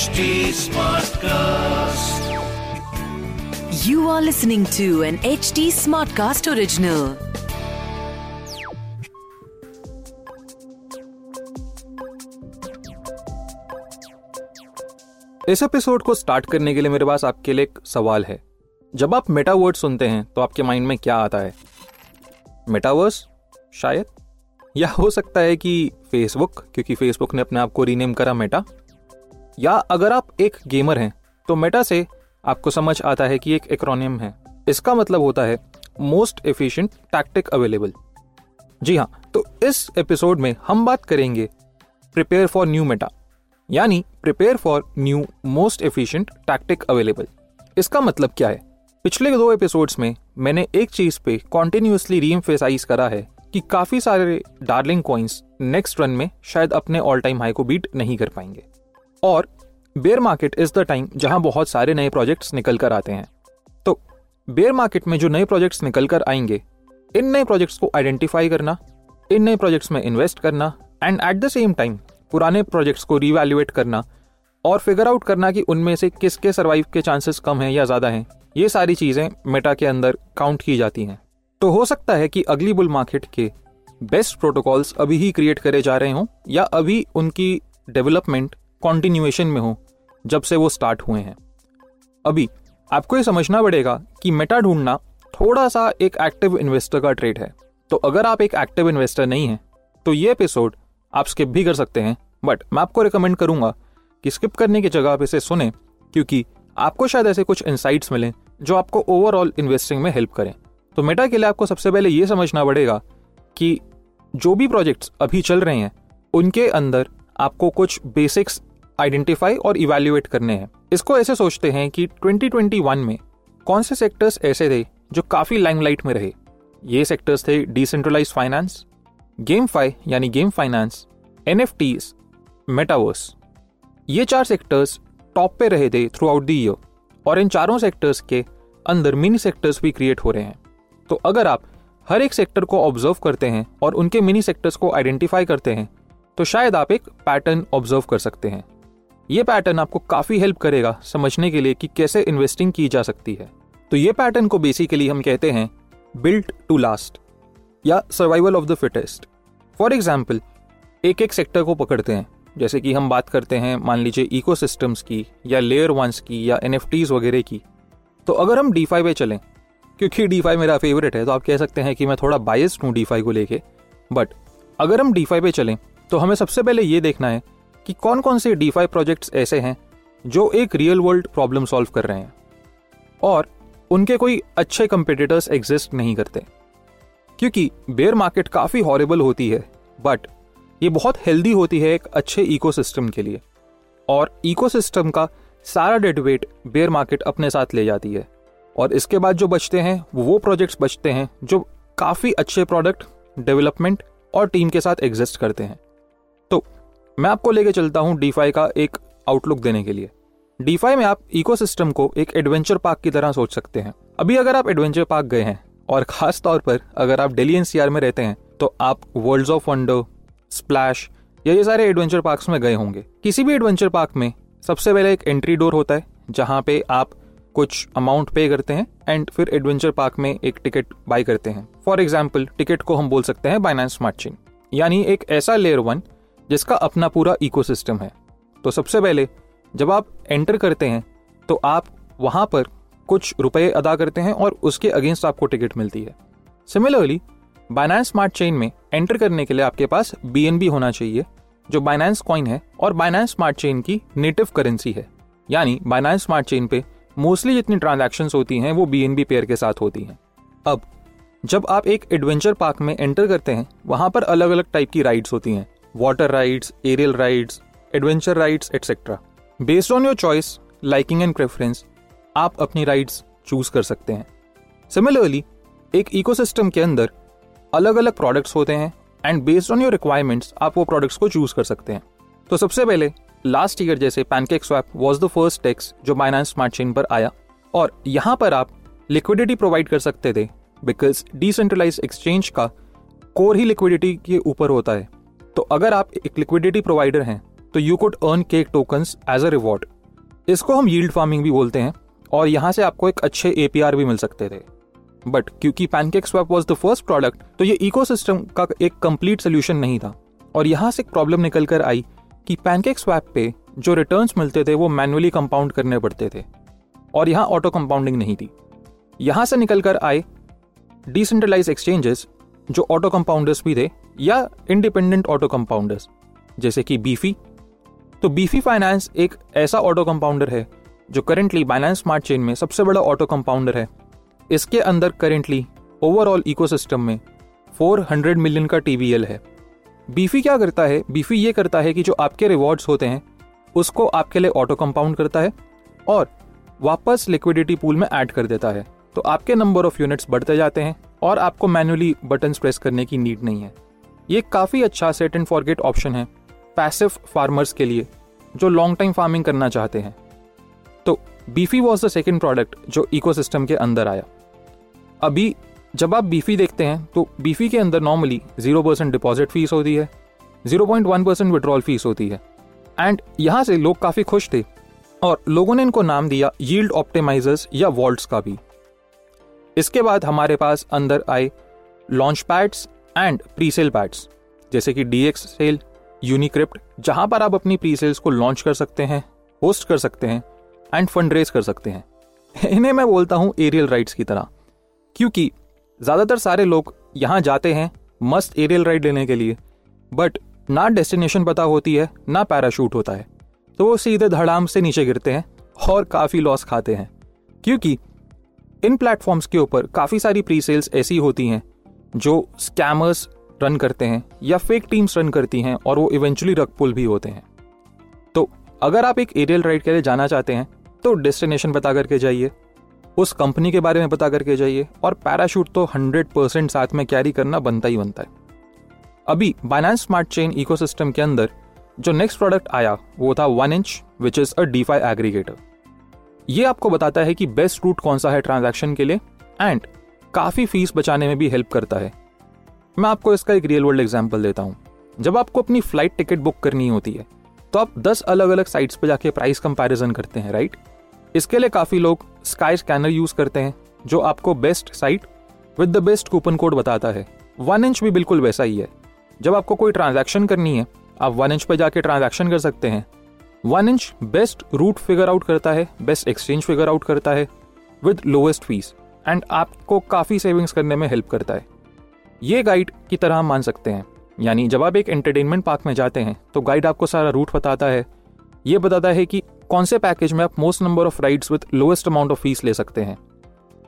HD Smartcast. You are listening to an HD Smartcast original. इस episode को start करने के लिए मेरे पास आपके लिए एक सवाल है। जब आप मेटावर्ड सुनते हैं तो आपके माइंड में क्या आता है? मेटावर्स? शायद? या हो सकता है कि फेसबुक? क्योंकि फेसबुक ने अपने आप को रीनेम करा मेटा। या अगर आप एक गेमर हैं तो मेटा से आपको समझ आता है कि एक एक्रोनियम है। इसका मतलब होता है मोस्ट एफिशिएंट टैक्टिक अवेलेबल जी हाँ तो इस एपिसोड में हम बात करेंगे प्रिपेयर फॉर न्यू मेटा यानी prepare for new most efficient tactic available इसका मतलब क्या है? पिछले दो एपिसोड्स में मैंने एक चीज़ पे कॉन्टिन्यूसली रीएम्फेसाइज करा है कि काफ़ी सारे डार्लिंग कॉइन्स नेक्स्ट रन में शायद अपने ऑल टाइम हाई को बीट नहीं कर पाएँगे। और bear market is the time जहाँ बहुत सारे नए प्रोजेक्ट्स निकल कर आते हैं। तो बेयर मार्केट में जो नए प्रोजेक्ट्स निकल कर आएँगे, इन नए प्रोजेक्ट्स को आइडेंटिफाई करना, इन नए प्रोजेक्ट्स में इन्वेस्ट करना and at the same time पुराने प्रोजेक्ट्स को रिवैल्यूएट करना और फिगर आउट करना कि उनमें से किसके सर्वाइव के चांसेस कम हैं या ज़्यादा हैं, ये सारी चीज़ें मेटा के अंदर काउंट की जाती हैं। तो हो सकता है कि अगली बुल मार्केट के बेस्ट प्रोटोकॉल्स अभी ही क्रिएट करे जा रहे हों या अभी उनकी डेवलपमेंट कॉन्टिन्यूएशन में हो, जब से वो स्टार्ट हुए हैं। अभी, आपको ये समझना पड़ेगा कि मेटा ढूंढना थोड़ा सा एक एक्टिव इन्वेस्टर का ट्रेड है। तो अगर आप एक एक्टिव इन्वेस्टर नहीं हैं तो ये एपिसोड आप स्किप भी कर सकते हैं। बट मैं आपको रिकमेंड करूँगा कि स्किप करने की जगह आप इसे सुने, क्योंकि आपको शायद ऐसे कुछ इंसाइट्स मिलें जो आपको ओवरऑल इन्वेस्टिंग में हेल्प करें। तो मेटा के लिए आपको सबसे पहले ये समझना पड़ेगा कि जो भी प्रोजेक्ट्स अभी चल रहे हैं, उनके अंदर आपको कुछ बेसिक्स आइडेंटिफाई और इवेल्युएट करने हैं। इसको ऐसे सोचते हैं कि 2021 में कौन से सेक्टर्स ऐसे थे जो काफ़ी लाइमलाइट में रहे? ये सेक्टर्स थे डिसेंट्रलाइज फाइनेंस गेम फाई यानी गेम फाइनेंस एन मेटावर्स ये चार सेक्टर्स टॉप पे रहे थे थ्रू आउट द ईयर और इन चारों सेक्टर्स के अंदर मिनी सेक्टर्स भी क्रिएट हो रहे हैं। तो अगर आप हर एक सेक्टर को ऑब्ज़र्व करते हैं और उनके मिनी सेक्टर्स को आइडेंटिफाई करते हैं तो शायद आप एक पैटर्न ऑब्ज़र्व कर सकते हैं। ये पैटर्न आपको काफ़ी हेल्प करेगा समझने के लिए कि कैसे इन्वेस्टिंग की जा सकती है। तो ये पैटर्न को बेसिकली हम कहते हैं बिल्ट टू लास्ट या survival of the fittest for example एक एक सेक्टर को पकड़ते हैं। जैसे कि हम बात करते हैं मान लीजिए इकोसिस्टम्स की या लेयर वंस की या एन वगैरह की। तो अगर हम डी पे चलें, क्योंकि डी मेरा फेवरेट है तो आप कह सकते हैं कि मैं थोड़ा बायस्ड हूँ डी को लेके। बट अगर हम डी पे चलें तो हमें सबसे पहले ये देखना है कि कौन कौन से डी प्रोजेक्ट्स ऐसे हैं जो एक रियल वर्ल्ड प्रॉब्लम सॉल्व कर रहे हैं और उनके कोई अच्छे कंपिटिटर्स एग्जिस्ट नहीं करते। क्योंकि बेयर मार्केट काफ़ी हॉरेबल होती है बट ये बहुत हेल्दी होती है एक अच्छे इकोसिस्टम के लिए। और इकोसिस्टम का सारा डेड वेट बेयर मार्केट अपने साथ ले जाती है। और इसके बाद जो बचते हैं, वो प्रोजेक्ट्स बचते हैं जो काफ़ी अच्छे प्रोडक्ट डेवलपमेंट और टीम के साथ एग्जिस्ट करते हैं। तो मैं आपको लेके चलता हूँ डी का एक आउटलुक देने के लिए। डीफाई में आप इकोसिस्टम को एक एडवेंचर पार्क की तरह सोच सकते हैं। अभी अगर आप एडवेंचर पार्क गए हैं, और खास तौर पर अगर आप डेली एनसीआर में रहते हैं तो आप वर्ल्ड ऑफ़ वंडर स्प्लैश या ये सारे एडवेंचर पार्क्स में गए होंगे। किसी भी एडवेंचर पार्क में सबसे पहले एक एंट्री डोर होता है, जहाँ पे आप कुछ अमाउंट पे करते हैं एंड फिर एडवेंचर पार्क में एक टिकट बाय करते हैं। फॉर एग्ज़ाम्पल टिकट को हम बोल सकते हैं बाइनेंस स्मार्ट चेन यानी एक ऐसा लेयर वन जिसका अपना पूरा इकोसिस्टम है। तो सबसे पहले, जब आप एंटर करते हैं तो आप वहाँ पर कुछ रुपए अदा करते हैं और उसके अगेंस्ट आपको टिकट मिलती है। सिमिलरली बाइनेंस स्मार्ट चेन में एंटर करने के लिए आपके पास बीएनबी होना चाहिए, जो बाइनेंस कॉइन है और बाइनेंस स्मार्ट चेन की नेटिव करेंसी है। यानी बाइनेंस स्मार्ट चेन पे मोस्टली जितनी ट्रांजेक्शन होती हैं, वो BNB पेयर के साथ होती हैं। अब, जब आप एक एडवेंचर पार्क में एंटर करते हैं, वहाँ पर अलग अलग टाइप की राइड्स होती हैं। Water rides aerial rides adventure rides etcetera based on your choice liking and preference आप अपनी राइड्स चूज़ कर सकते हैं। सिमिलरली एक इकोसिस्टम के अंदर अलग अलग प्रोडक्ट्स होते हैं and based on your requirements आप वो प्रोडक्ट्स को चूज़ कर सकते हैं। तो सबसे पहले लास्ट ईयर जैसे pancake swap was the first DEX जो बाइनांस स्मार्ट चेन पर आया। और यहाँ पर आप लिक्विडिटी प्रोवाइड कर सकते थे बिकॉज़ डिसेंट्रलाइज एक्सचेंज का कोर ही लिक्विडिटी के ऊपर होता है। तो अगर आप एक लिक्विडिटी प्रोवाइडर हैं तो you could earn cake token as a reward इसको हम यील्ड फ़ार्मिंग भी बोलते हैं, और यहाँ से आपको एक अच्छे एपीआर भी मिल सकते थे। बट क्योंकि pancake swap was the first product तो ये इकोसिस्टम का एक कंप्लीट सोल्यूशन नहीं था। और यहाँ से एक प्रॉब्लम निकल कर आई कि पैनकेक स्वैप पे जो रिटर्न्स मिलते थे, वो मैनुअली कंपाउंड करने पड़ते थे। और यहाँ ऑटो कंपाउंडिंग नहीं थी। यहाँ से निकल कर आए डिसेंट्रलाइज एक्सचेंजेस जो ऑटो कंपाउंडर्स भी थे या इंडिपेंडेंट ऑटो कंपाउंडर्स जैसे कि बीफी तो बीफी फाइनेंस एक ऐसा ऑटो कंपाउंडर है, जो करेंटली बाइनेंस स्मार्ट चेन में सबसे बड़ा ऑटो कंपाउंडर है। इसके अंदर करेंटली ओवरऑल इकोसिस्टम में 400 मिलियन का टीवीएल है। बीफी क्या करता है? बीफी ये करता है कि जो आपके रिवॉर्ड्स होते हैं, उसको आपके लिए ऑटो कंपाउंड करता है और वापस लिक्विडिटी पूल में ऐड कर देता है। तो आपके नंबर ऑफ़ यूनिट्स बढ़ते जाते हैं और आपको मैनुअली बटन प्रेस करने की नीड नहीं है। ये काफ़ी अच्छा सेट एंड फॉरगेट ऑप्शन है पैसिव फार्मर्स के लिए, जो लॉन्ग टाइम फ़ार्मिंग करना चाहते हैं। तो Beefy was the second product जो इकोसिस्टम के अंदर आया। अभी जब आप बीफी देखते हैं तो बीफी के अंदर normally zero percent deposit fees होती है zero point one percent withdrawal fees होती है। एंड यहाँ से लोग काफ़ी खुश थे, और लोगों ने इनको नाम दिया यील्ड ऑप्टिमाइजर्स या वॉल्ट्स का भी। इसके बाद हमारे पास अंदर आए launch pads and pre sale pads जैसे कि डी एक्स सेल यूनिक्रिप्ट जहाँ पर आप अपनी प्री सेल्स को लॉन्च कर सकते हैं होस्ट कर सकते हैं एंड फंड रेज कर सकते हैं। इन्हें मैं बोलता हूँ एरियल राइड्स की तरह, क्योंकि ज़्यादातर सारे लोग यहाँ जाते हैं मस्त एरियल राइड लेने के लिए बट ना डेस्टिनेशन पता होती है, ना पैराशूट होता है। तो वो सीधे धड़ाम से नीचे गिरते हैं और काफ़ी लॉस खाते हैं, क्योंकि इन प्लेटफॉर्म्स के ऊपर काफ़ी सारी प्री सेल्स ऐसी होती हैं जो स्कैमर्स रन करते हैं या फेक टीम्स रन करती हैं और वो इवेंचुअली रग पुल भी होते हैं। तो अगर आप एक एरियल राइड के लिए जाना चाहते हैं तो डेस्टिनेशन पता करके जाइए, उस कंपनी के बारे में पता करके जाइए और पैराशूट तो 100 परसेंट साथ में कैरी करना बनता ही बनता है। अभी बाइनेंस स्मार्ट चेन इकोसिस्टम के अंदर जो नेक्स्ट प्रोडक्ट आया, वो था one inch which is a DeFi aggregator ये आपको बताता है कि बेस्ट रूट कौन सा है ट्रांजैक्शन के लिए एंड काफ़ी फ़ीस बचाने में भी हेल्प करता है। मैं आपको इसका एक रियल वर्ल्ड एग्ज़ाम्पल देता हूँ। जब आपको अपनी फ़्लाइट टिकट बुक करनी होती है तो आप 10 अलग अलग साइट्स पर जाके प्राइस कंपैरिजन करते हैं राइट इसके लिए काफ़ी लोग स्काई स्कैनर यूज़ करते हैं, जो आपको best site with the best coupon code बताता है। वन इंच भी बिल्कुल वैसा ही है। जब आपको कोई ट्रांजैक्शन करनी है, आप वन इंच पर जाके ट्रांजैक्शन कर सकते हैं। One inch best route figure out करता है बेस्ट एक्सचेंज फिगर आउट करता है विद लोएस्ट फ़ीस एंड आपको काफ़ी सेविंग्स करने में हेल्प करता है। ये गाइड की तरह हम मान सकते हैं। यानी जब आप एक एंटरटेनमेंट पार्क में जाते हैं तो गाइड आपको सारा रूट बताता है। ये बताता है कि कौन से पैकेज में आप most number of rides with lowest amount of fees ले सकते हैं।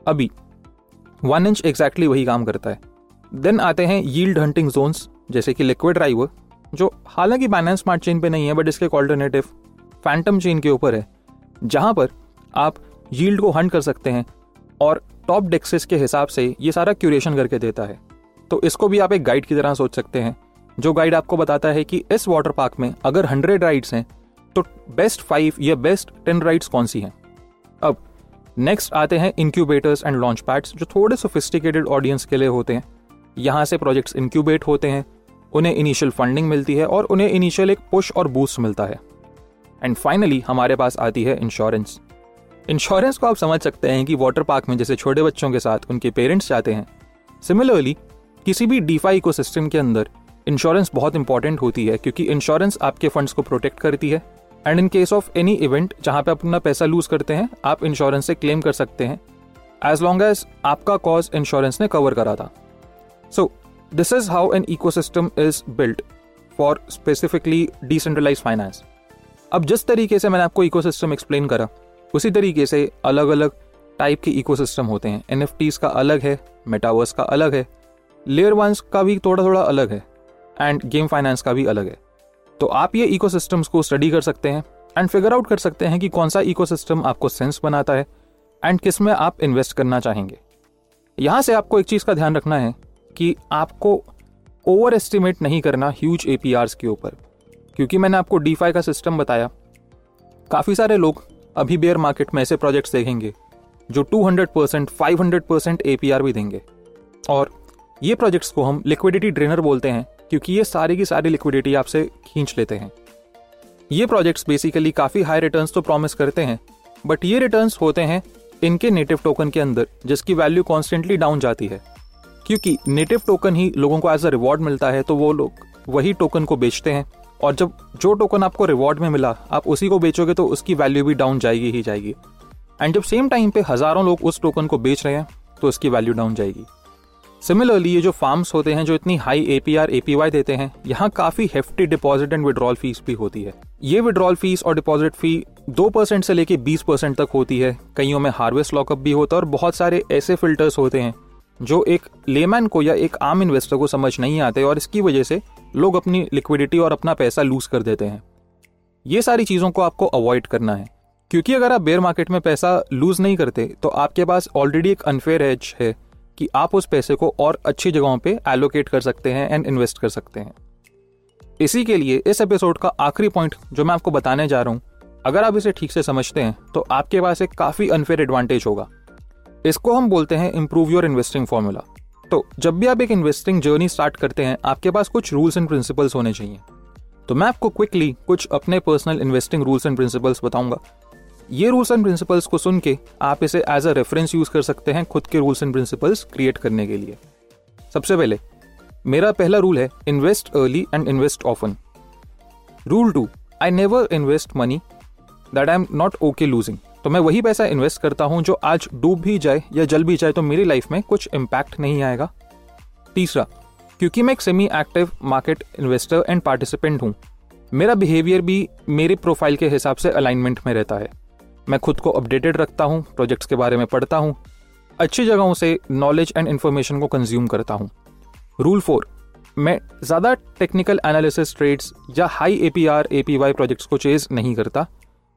अभी वन इंच एग्जैक्टली वही काम करता है। देन आते हैं यील्ड हंटिंग जोन्स जैसे कि लिक्विड ड्राइवर जो हालाँकि बाइनेंस स्मार्ट चेन पे नहीं है बट इसके एक ऑल्टरनेटिव फैंटम चेन के ऊपर है, जहाँ पर आप यील्ड को हंट कर सकते हैं। और टॉप डेक्सेस के हिसाब से ये सारा क्यूरेशन करके देता है। तो इसको भी आप एक गाइड की तरह सोच सकते हैं। जो गाइड आपको बताता है कि इस वाटर पार्क में अगर हंड्रेड राइड्स हैं तो बेस्ट फाइव या बेस्ट टेन राइड्स कौन सी हैं? अब नेक्स्ट आते हैं इंक्यूबेटर्स एंड लॉन्च पैड्स जो थोड़े सोफिस्टिकेटेड ऑडियंस के लिए होते हैं। यहाँ से प्रोजेक्ट्स इंक्यूबेट होते हैं, उन्हें इनिशियल फंडिंग मिलती है और उन्हें इनिशियल एक पुश और बूस्ट मिलता है। एंड फाइनली हमारे पास आती है इंश्योरेंस इंश्योरेंस को आप समझ सकते हैं कि वाटर पार्क में जैसे छोटे बच्चों के साथ उनके पेरेंट्स जाते हैं। सिमिलरली किसी भी डीफाई को सिस्टम के अंदर इंश्योरेंस बहुत इंपॉर्टेंट होती है क्योंकि इंश्योरेंस आपके फंड्स को प्रोटेक्ट करती है। And in case of any event जहाँ पे अपना पैसा लूज करते हैं, आप इंश्योरेंस से क्लेम कर सकते हैं। एज लॉन्ग एज आपका कॉज इंश्योरेंस ने कवर करा था। So this is how an ecosystem is built for specifically decentralize finance अब जिस तरीके से मैंने आपको इकोसिस्टम एक्सप्लेन करा उसी तरीके से अलग अलग टाइप के इकोसिस्टम होते हैं। एन का अलग है मेटावर्स का अलग है लेयर वंस का भी थोड़ा थोड़ा अलग है एंड गेम फाइनेंस का भी अलग है। तो आप ये इकोसिस्टम्स को स्टडी कर सकते हैं एंड फिगर आउट कर सकते हैं कि कौन सा इकोसिस्टम आपको सेंस बनाता है एंड किसमें आप इन्वेस्ट करना चाहेंगे। यहाँ से आपको एक चीज़ का ध्यान रखना है कि आपको ओवर एस्टिमेट नहीं करना ह्यूज ए के ऊपर, क्योंकि मैंने आपको डीफाई का सिस्टम बताया। काफ़ी सारे लोग अभी बेयर मार्केट में ऐसे प्रोजेक्ट्स देखेंगे, जो 200 परसेंट फाइव परसेंट ए भी देंगे। और ये प्रोजेक्ट्स को हम लिक्विडिटी ड्रेनर बोलते हैं, क्योंकि ये सारी की सारी लिक्विडिटी आपसे खींच लेते हैं। ये प्रोजेक्ट्स बेसिकली काफ़ी हाई रिटर्न्स तो प्रॉमिस करते हैं बट ये रिटर्न्स होते हैं इनके नेटिव टोकन के अंदर, जिसकी वैल्यू कॉन्स्टेंटली डाउन जाती है। क्योंकि नेटिव टोकन ही लोगों को एज अ रिवॉर्ड मिलता है तो वो लोग वही टोकन को बेचते हैं। और जब जो टोकन आपको रिवॉर्ड में मिला, आप उसी को बेचोगे तो उसकी वैल्यू भी डाउन जाएगी ही जाएगी। एंड जब सेम टाइम पे हज़ारों लोग उस टोकन को बेच रहे हैं तो उसकी वैल्यू डाउन जाएगी। सिमिलरली ये जो फार्म्स होते हैं, जो इतनी हाई एपीआर एपीवाई देते हैं, यहाँ काफ़ी hefty deposit and withdrawal fees भी होती है। ये विड्रॉल फ़ीस और डिपॉजिट फ़ी दो परसेंट से लेके बीस परसेंट तक होती है। कईयों में हार्वेस्ट लॉकअप भी होता है और बहुत सारे ऐसे फिल्टर्स होते हैं जो एक लेमैन को या एक आम इन्वेस्टर को समझ नहीं आते और इसकी वजह से लोग अपनी लिक्विडिटी और अपना पैसा लूज कर देते हैं। ये सारी चीज़ों को आपको अवॉइड करना है। क्योंकि अगर आप बेयर मार्केट में पैसा लूज नहीं करते तो आपके पास ऑलरेडी एक अनफेयर एज है कि आप उस पैसे को और अच्छी जगहों पे एलोकेट कर सकते हैं एंड इन्वेस्ट कर सकते हैं। इसी के लिए इस एपिसोड का आखिरी पॉइंट जो मैं आपको बताने जा रहा हूँ, अगर आप इसे ठीक से समझते हैं तो आपके पास एक काफ़ी अनफेयर एडवांटेज होगा। इसको हम बोलते हैं इंप्रूव योर इन्वेस्टिंग फॉर्मूला तो जब भी आप एक इन्वेस्टिंग जर्नी स्टार्ट करते हैं, आपके पास कुछ रूल्स एंड प्रिंसिपल्स होने चाहिए। तो मैं आपको क्विकली कुछ अपने personal investing rules and principles बताऊँगा। ये रूल्स एंड प्रिंसिपल्स को सुन के आप इसे एज अ रेफरेंस यूज़ कर सकते हैं खुद के रूल्स एंड प्रिंसिपल्स क्रिएट करने के लिए। सबसे पहले, मेरा पहला रूल है invest early and invest often rule two I never invest money that I am not okay losing तो मैं वही पैसा इन्वेस्ट करता हूँ जो आज डूब भी जाए या जल भी जाए तो मेरी लाइफ में कुछ इम्पैक्ट नहीं आएगा। तीसरा, क्योंकि मैं एक semi active market investor and participant हूँ, मेरा बिहेवियर भी मेरे प्रोफ़ाइल के हिसाब से अलाइनमेंट में रहता है। मैं खुद को अपडेटेड रखता हूँ प्रोजेक्ट्स के बारे में पढ़ता हूँ, अच्छी जगहों से नॉलेज एंड इन्फॉर्मेशन को कंज्यूम करता हूँ। रूल फोर मैं ज़्यादा टेक्निकल एनालिसिस ट्रेड्स या high A P R A P Y projects को चेज नहीं करता।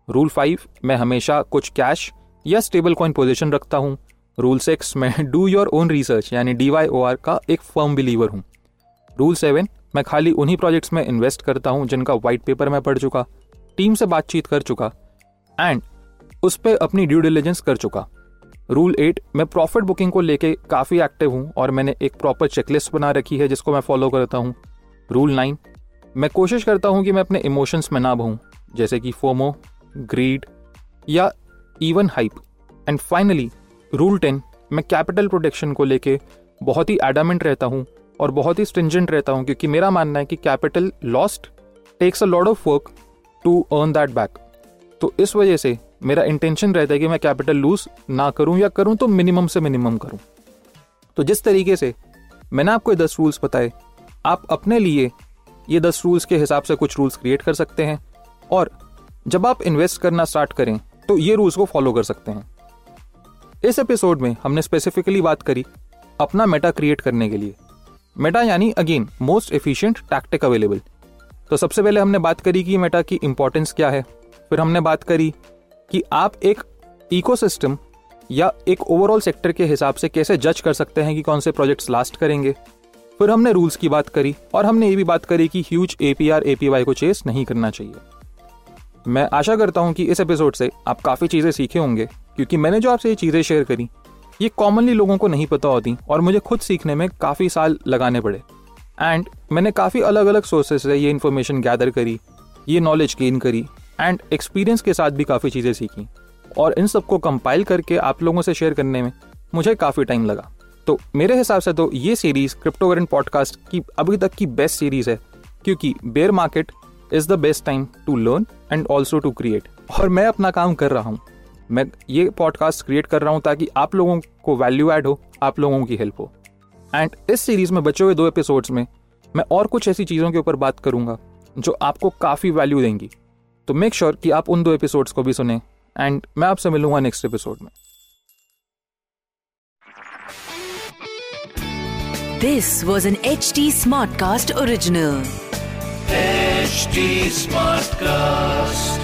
रूल फाइव मैं हमेशा कुछ कैश या स्टेबल कॉइन पोजिशन रखता हूँ। रूल सिक्स मैं डू योर ओन रिसर्च यानी डी वाई ओ आर का एक फर्म बिलीवर हूँ। रूल सेवन मैं खाली उन्हीं प्रोजेक्ट्स में इन्वेस्ट करता हूँ जिनका वाइट पेपर मैं पढ़ चुका टीम से बातचीत कर चुका एंड उस पर अपनी ड्यू डिलीजेंस कर चुका। रूल एट मैं प्रॉफिट बुकिंग को लेके काफ़ी एक्टिव हूँ और मैंने एक प्रॉपर चेकलिस्ट बना रखी है जिसको मैं फॉलो करता हूँ। रूल नाइन मैं कोशिश करता हूँ कि मैं अपने इमोशंस में ना बहूँ, जैसे कि फोमो ग्रीड या even hype and finally rule ten मैं कैपिटल प्रोटेक्शन को लेके बहुत ही एडामेंट रहता हूँ और बहुत ही स्ट्रिंजेंट रहता हूँ क्योंकि मेरा मानना है कि capital lost takes a lot of work to earn that back तो इस वजह से मेरा इंटेंशन रहता है कि मैं कैपिटल लूज ना करूँ या करूँ तो मिनिमम से मिनिमम करूँ। तो जिस तरीके से मैंने आपको ये दस रूल्स बताए, आप अपने लिए ये दस रूल्स के हिसाब से कुछ रूल्स क्रिएट कर सकते हैं और जब आप इन्वेस्ट करना स्टार्ट करें तो ये रूल्स को फॉलो कर सकते हैं। इस एपिसोड में हमने स्पेसिफिकली बात करी अपना मेटा क्रिएट करने के लिए। मेटा यानी again most efficient tactic available तो सबसे पहले हमने बात करी कि मेटा की इंपॉर्टेंस क्या है। फिर हमने बात करी कि आप एक इकोसिस्टम या एक ओवरऑल सेक्टर के हिसाब से कैसे जज कर सकते हैं कि कौन से प्रोजेक्ट्स लास्ट करेंगे। फिर हमने रूल्स की बात करी और हमने ये भी बात करी कि ह्यूज एपीआर एपीवाई को चेस नहीं करना चाहिए। मैं आशा करता हूँ कि इस एपिसोड से आप काफ़ी चीज़ें सीखे होंगे, क्योंकि मैंने जो आपसे ये चीज़ें शेयर करी, ये कॉमनली लोगों को नहीं पता होती और मुझे खुद सीखने में काफ़ी साल लगाने पड़े। एंड मैंने काफ़ी अलग अलग सोर्सेज से ये इन्फॉर्मेशन गैदर करी, ये नॉलेज गेन करी एंड एक्सपीरियंस के साथ भी काफ़ी चीज़ें सीखी। और इन सबको कंपाइल करके आप लोगों से शेयर करने में मुझे काफ़ी टाइम लगा। तो मेरे हिसाब से तो ये सीरीज़ क्रिप्टोकरेंट पॉडकास्ट की अभी तक की बेस्ट सीरीज़ है, क्योंकि bear market is the best time to learn and also to create और मैं अपना काम कर रहा हूँ। मैं ये पॉडकास्ट क्रिएट कर रहा हूँ ताकि आप लोगों को वैल्यू ऐड हो, आप लोगों की हेल्प हो। एंड इस सीरीज़ में बचे हुए दो एपिसोड्स में मैं और कुछ ऐसी चीज़ों के ऊपर बात करूँगा, जो आपको काफ़ी वैल्यू देंगी। तो मेक श्योर sure कि आप उन दो एपिसोड्स को भी सुने एंड मैं आपसे मिलूँगा नेक्स्ट एपिसोड में। This was an H T Smartcast original HD Smartcast.